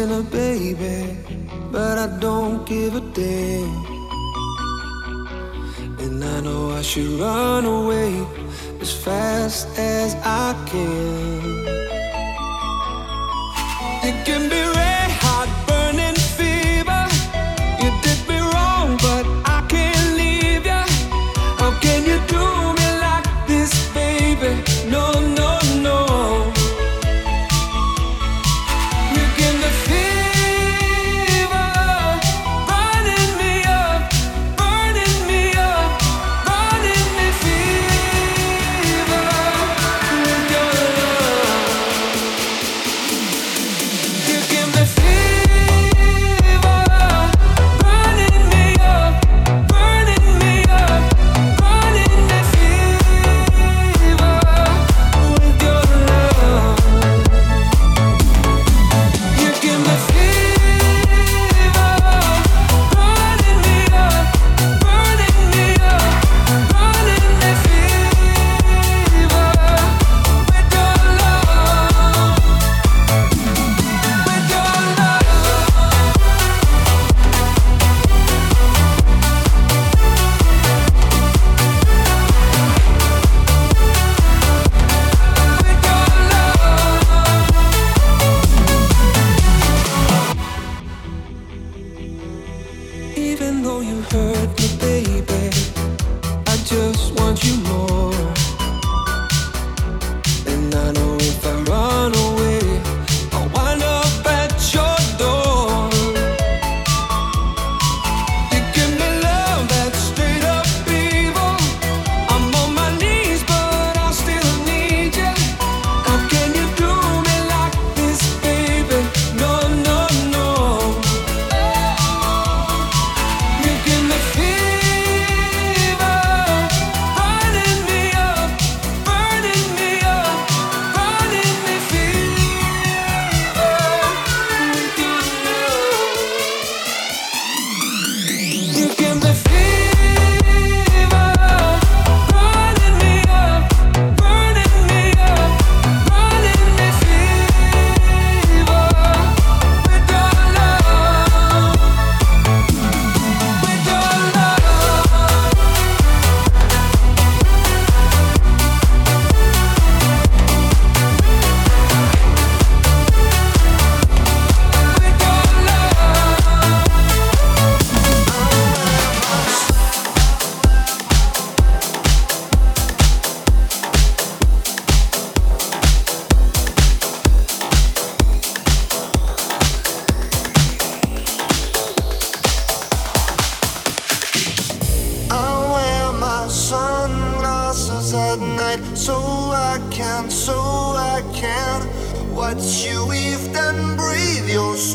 been a baby, but I don't give a damn. And I know I should run away as fast as I can.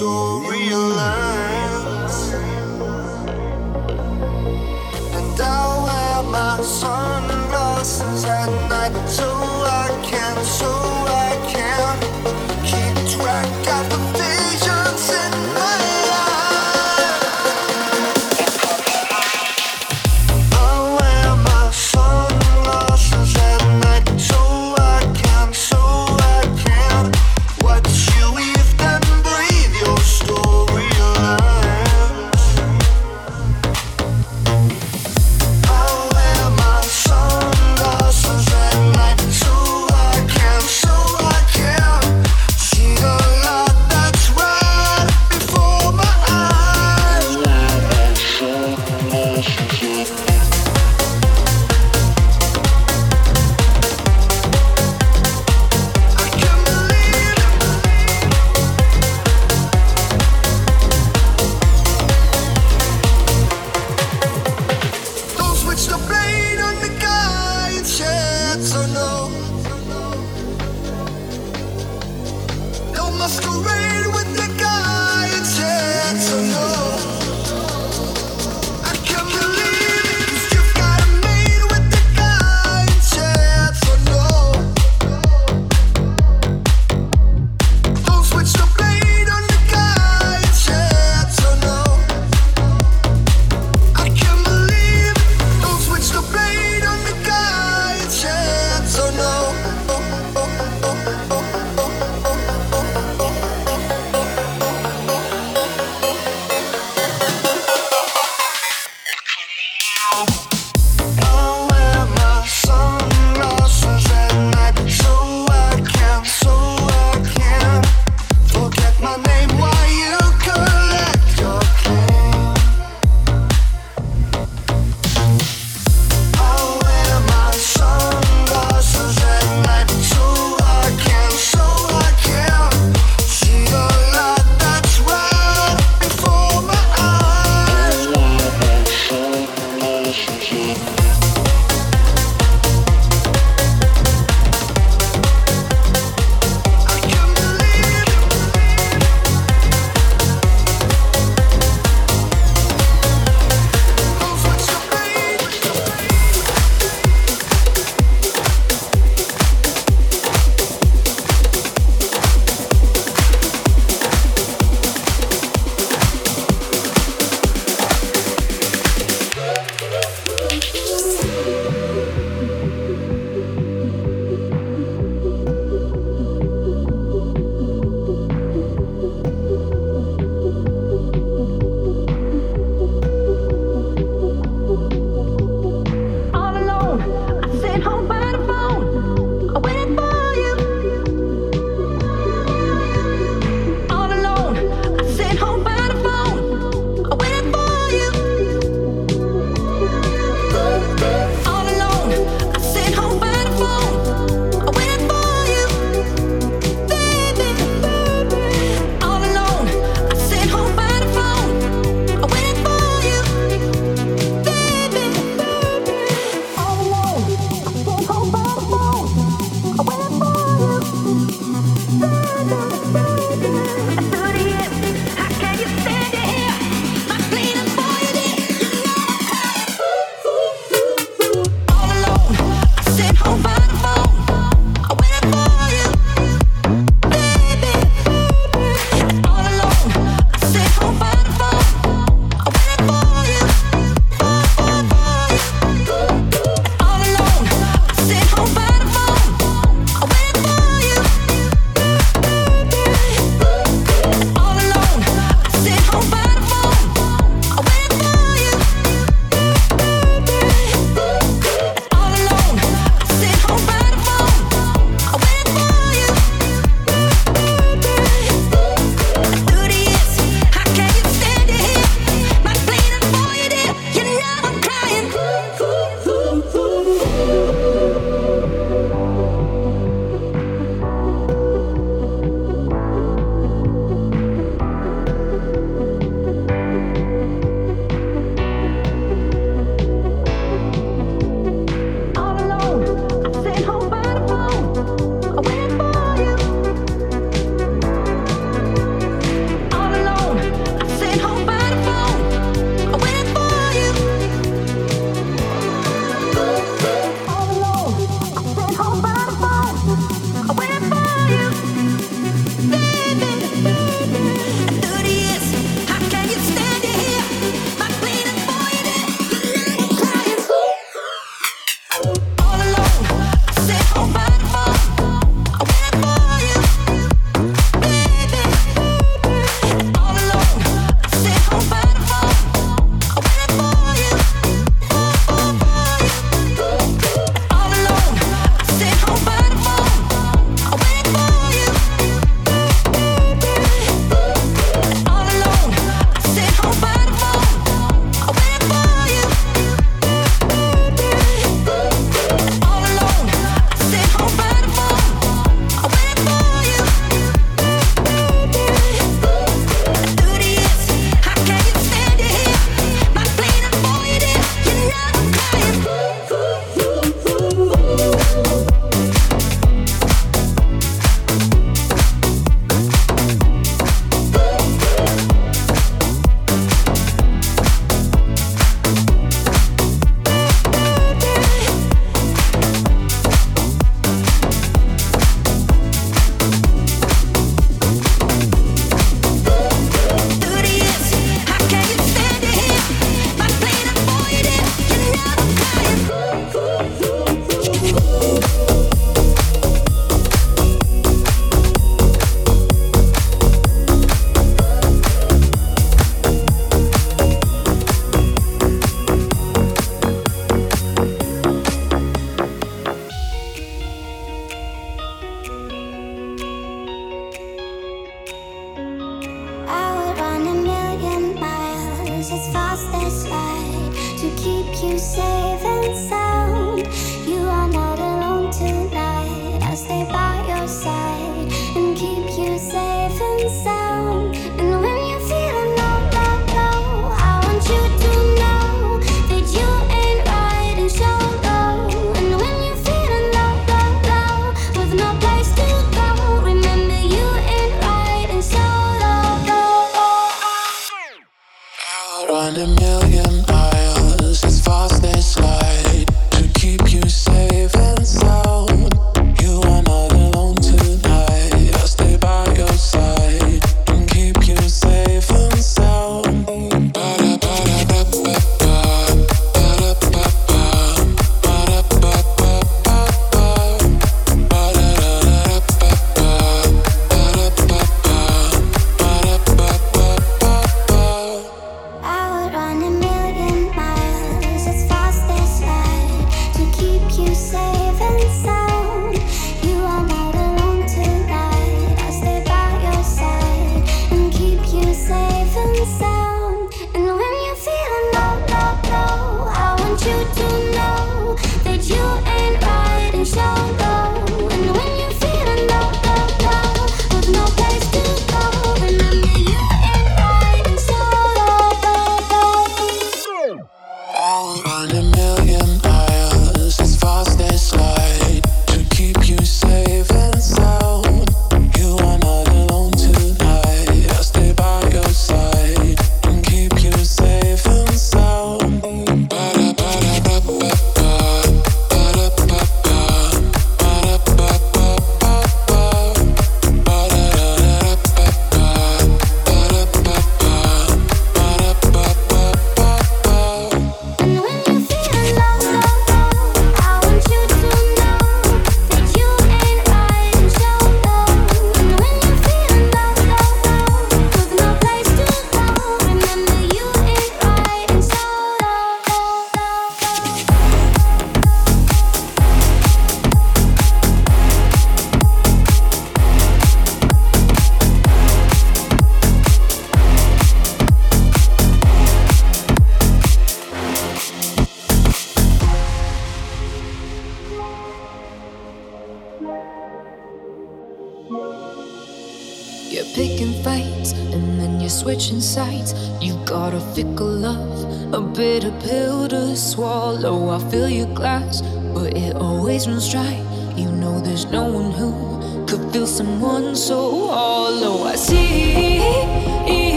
estou.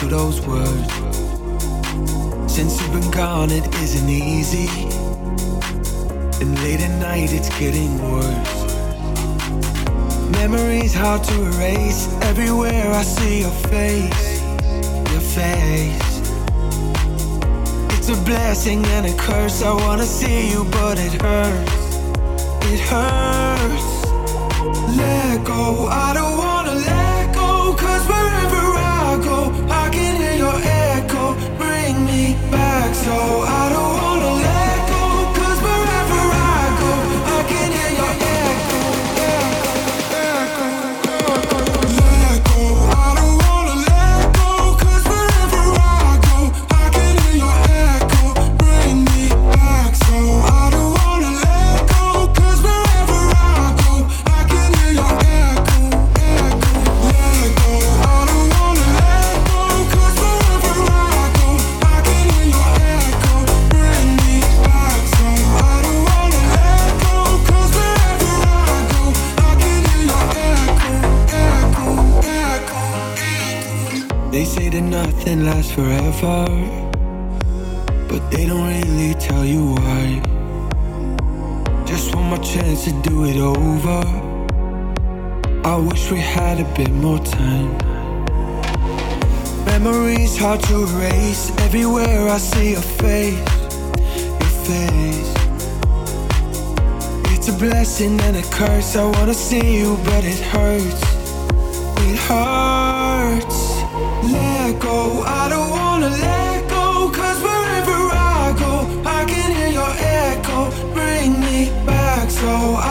to those words. Since you've been gone, it isn't easy. And late at night, it's getting worse. Memories hard to erase. Everywhere I see your face, your face. It's a blessing and a curse. I wanna see you, but it hurts. It hurts. Let go, I don't wanna let go, cause we're back, so I don't Nothing lasts forever, but they don't really tell you why. Just one more chance to do it over. I wish we had a bit more time. Memories hard to erase. Everywhere I see your face, your face. It's a blessing and a curse. I wanna see you, but it hurts. It hurts so I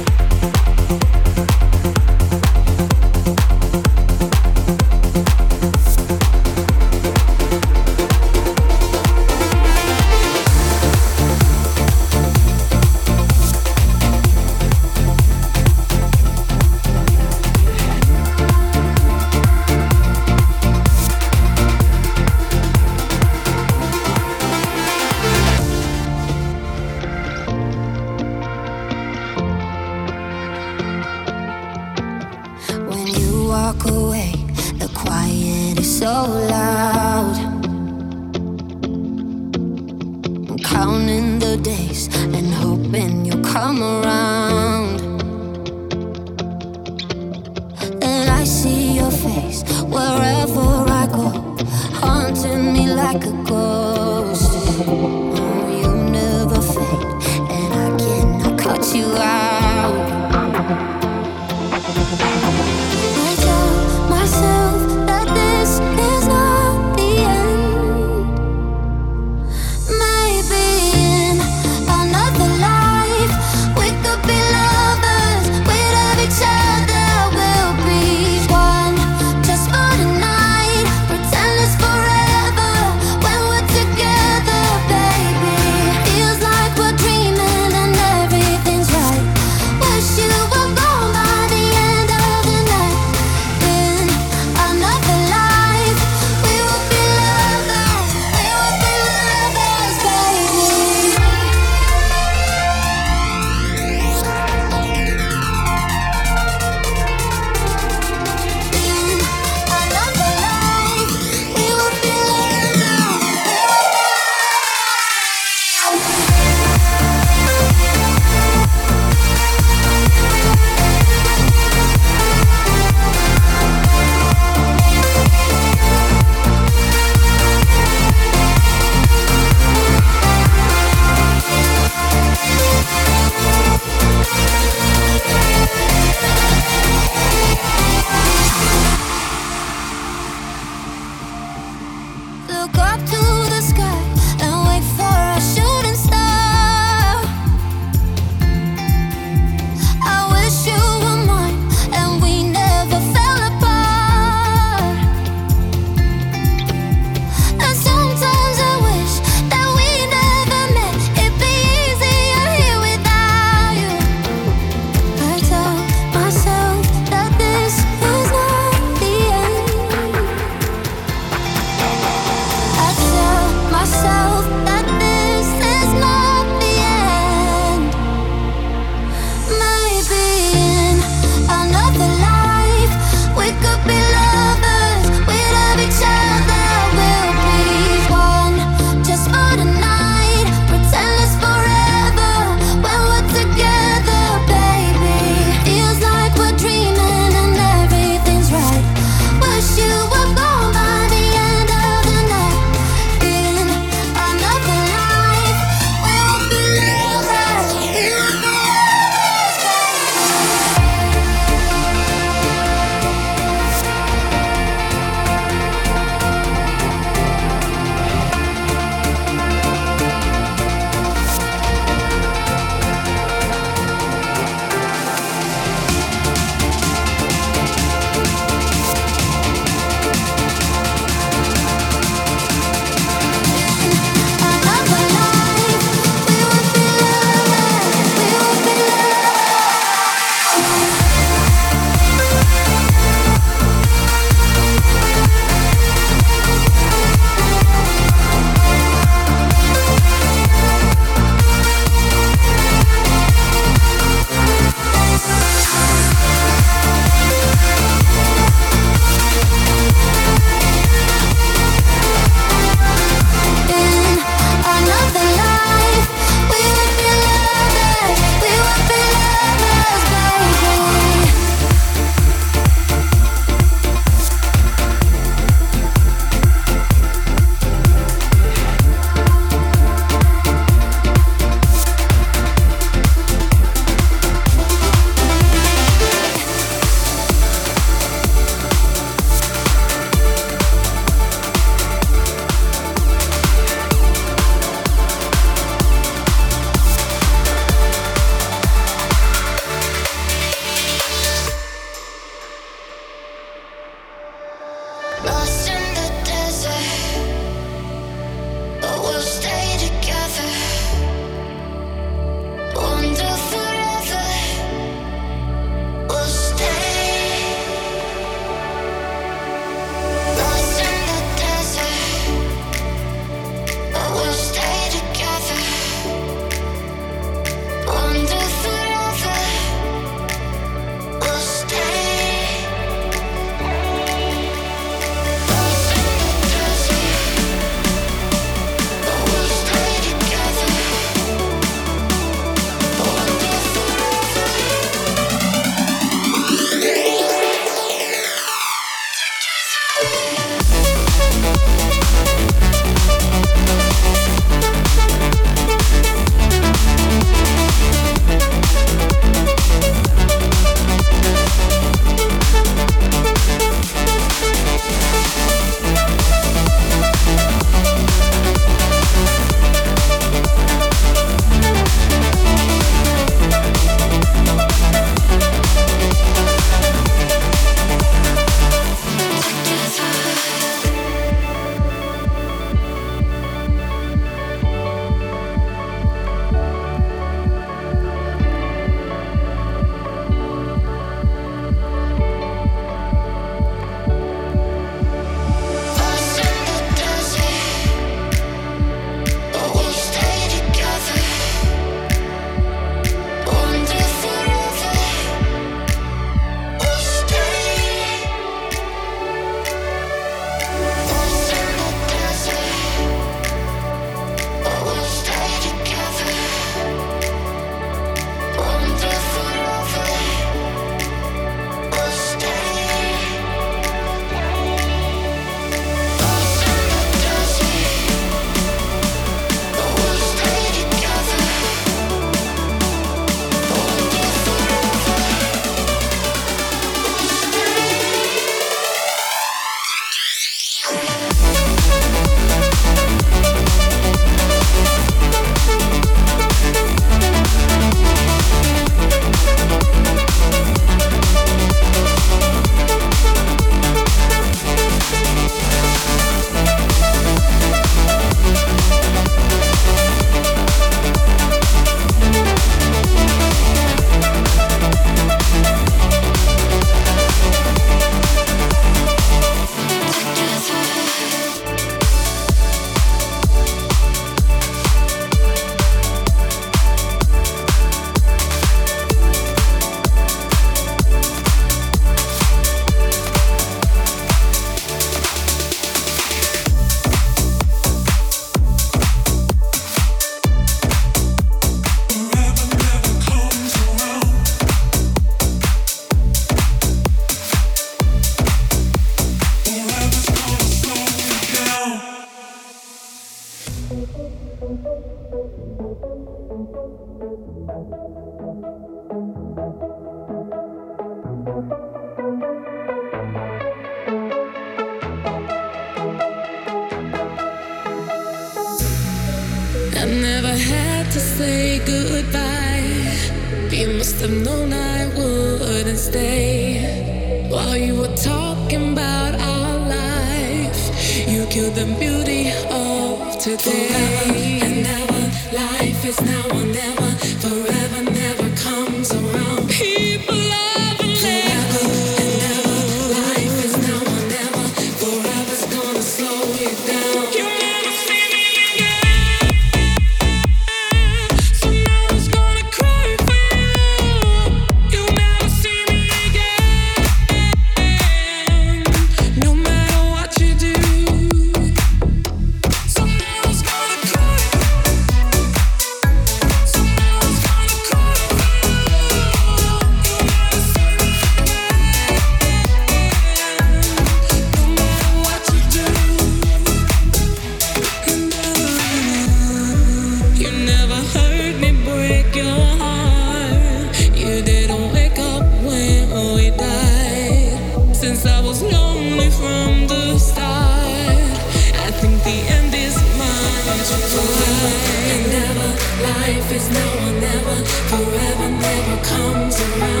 forever never comes around.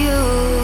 You.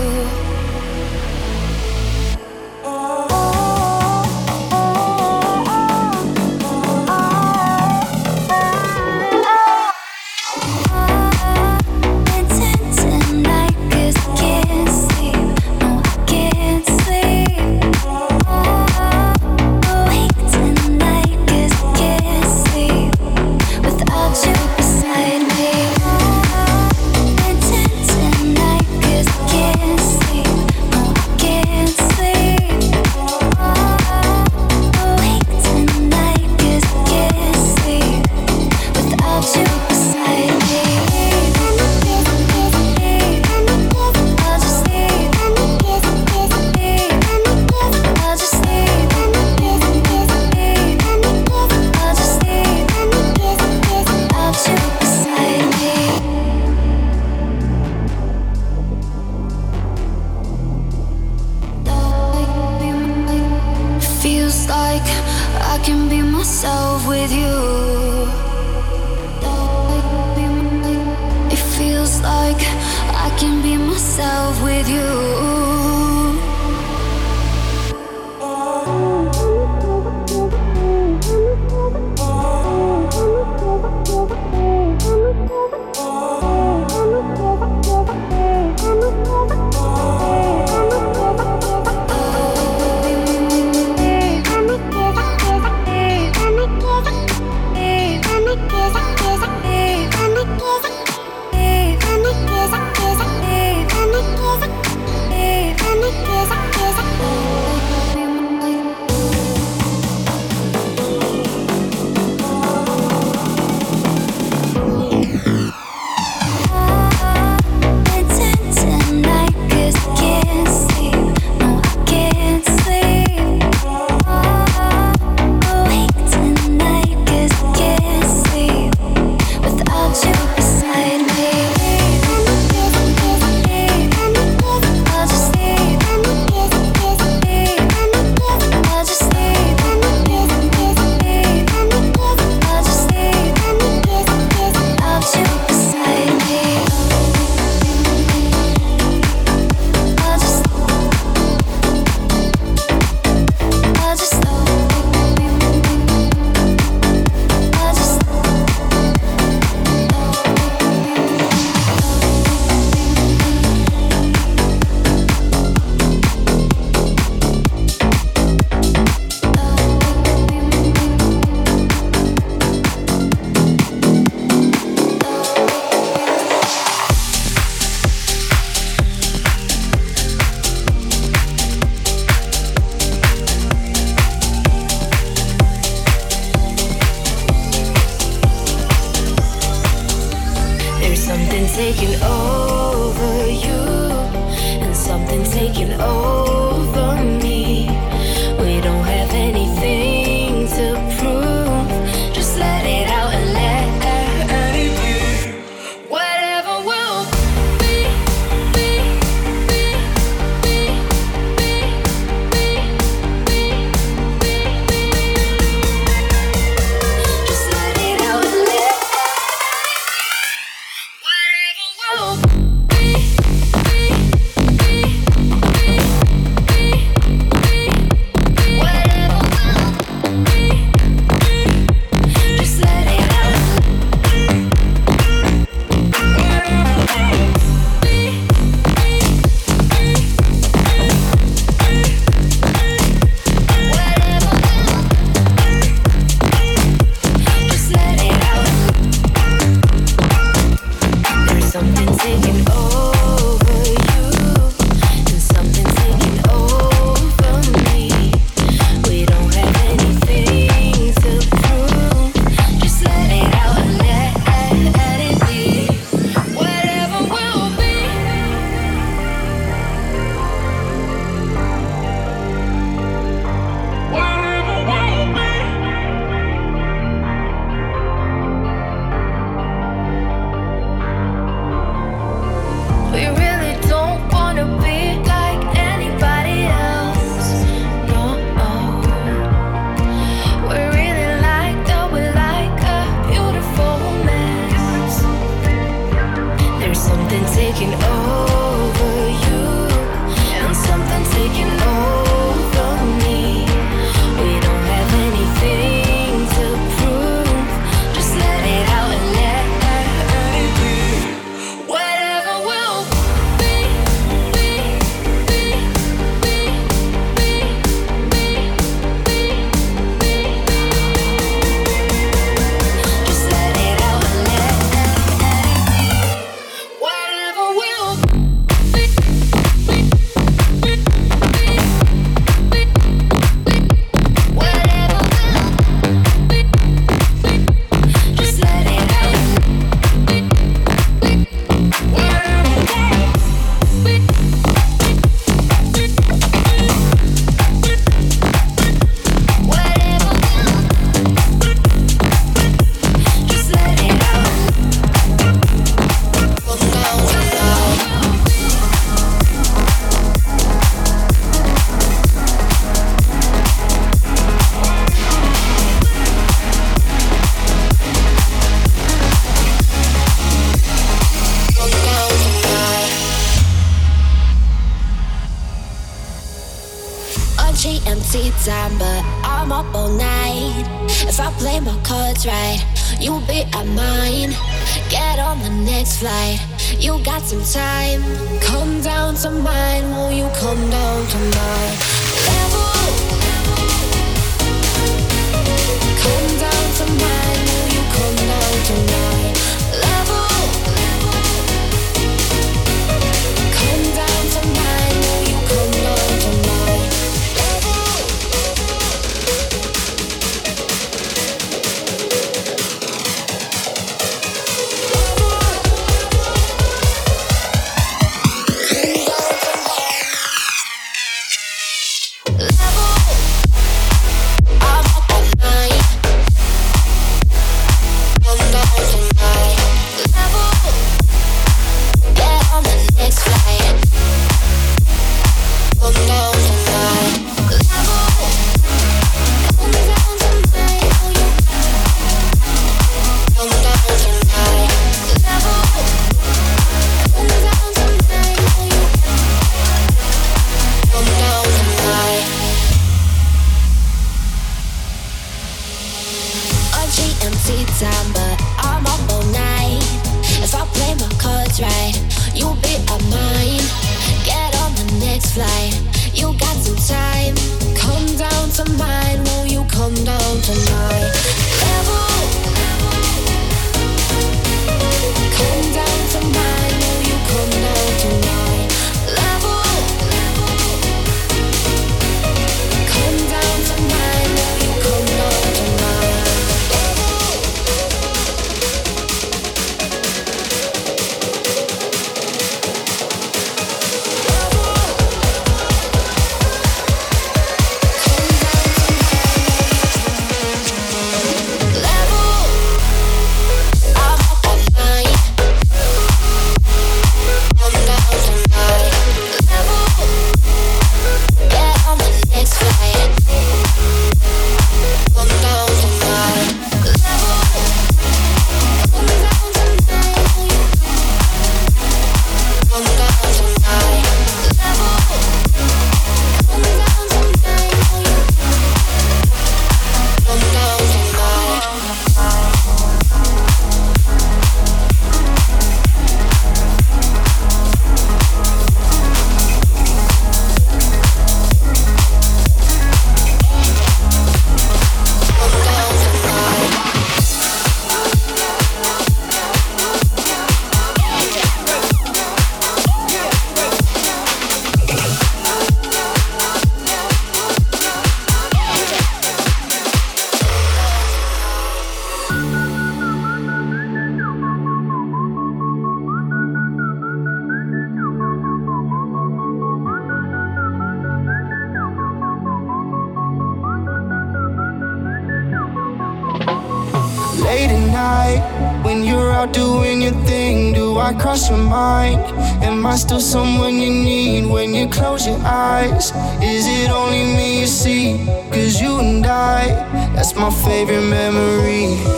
close your eyes? Is it only me you see? Cause you and I, that's my favorite memory.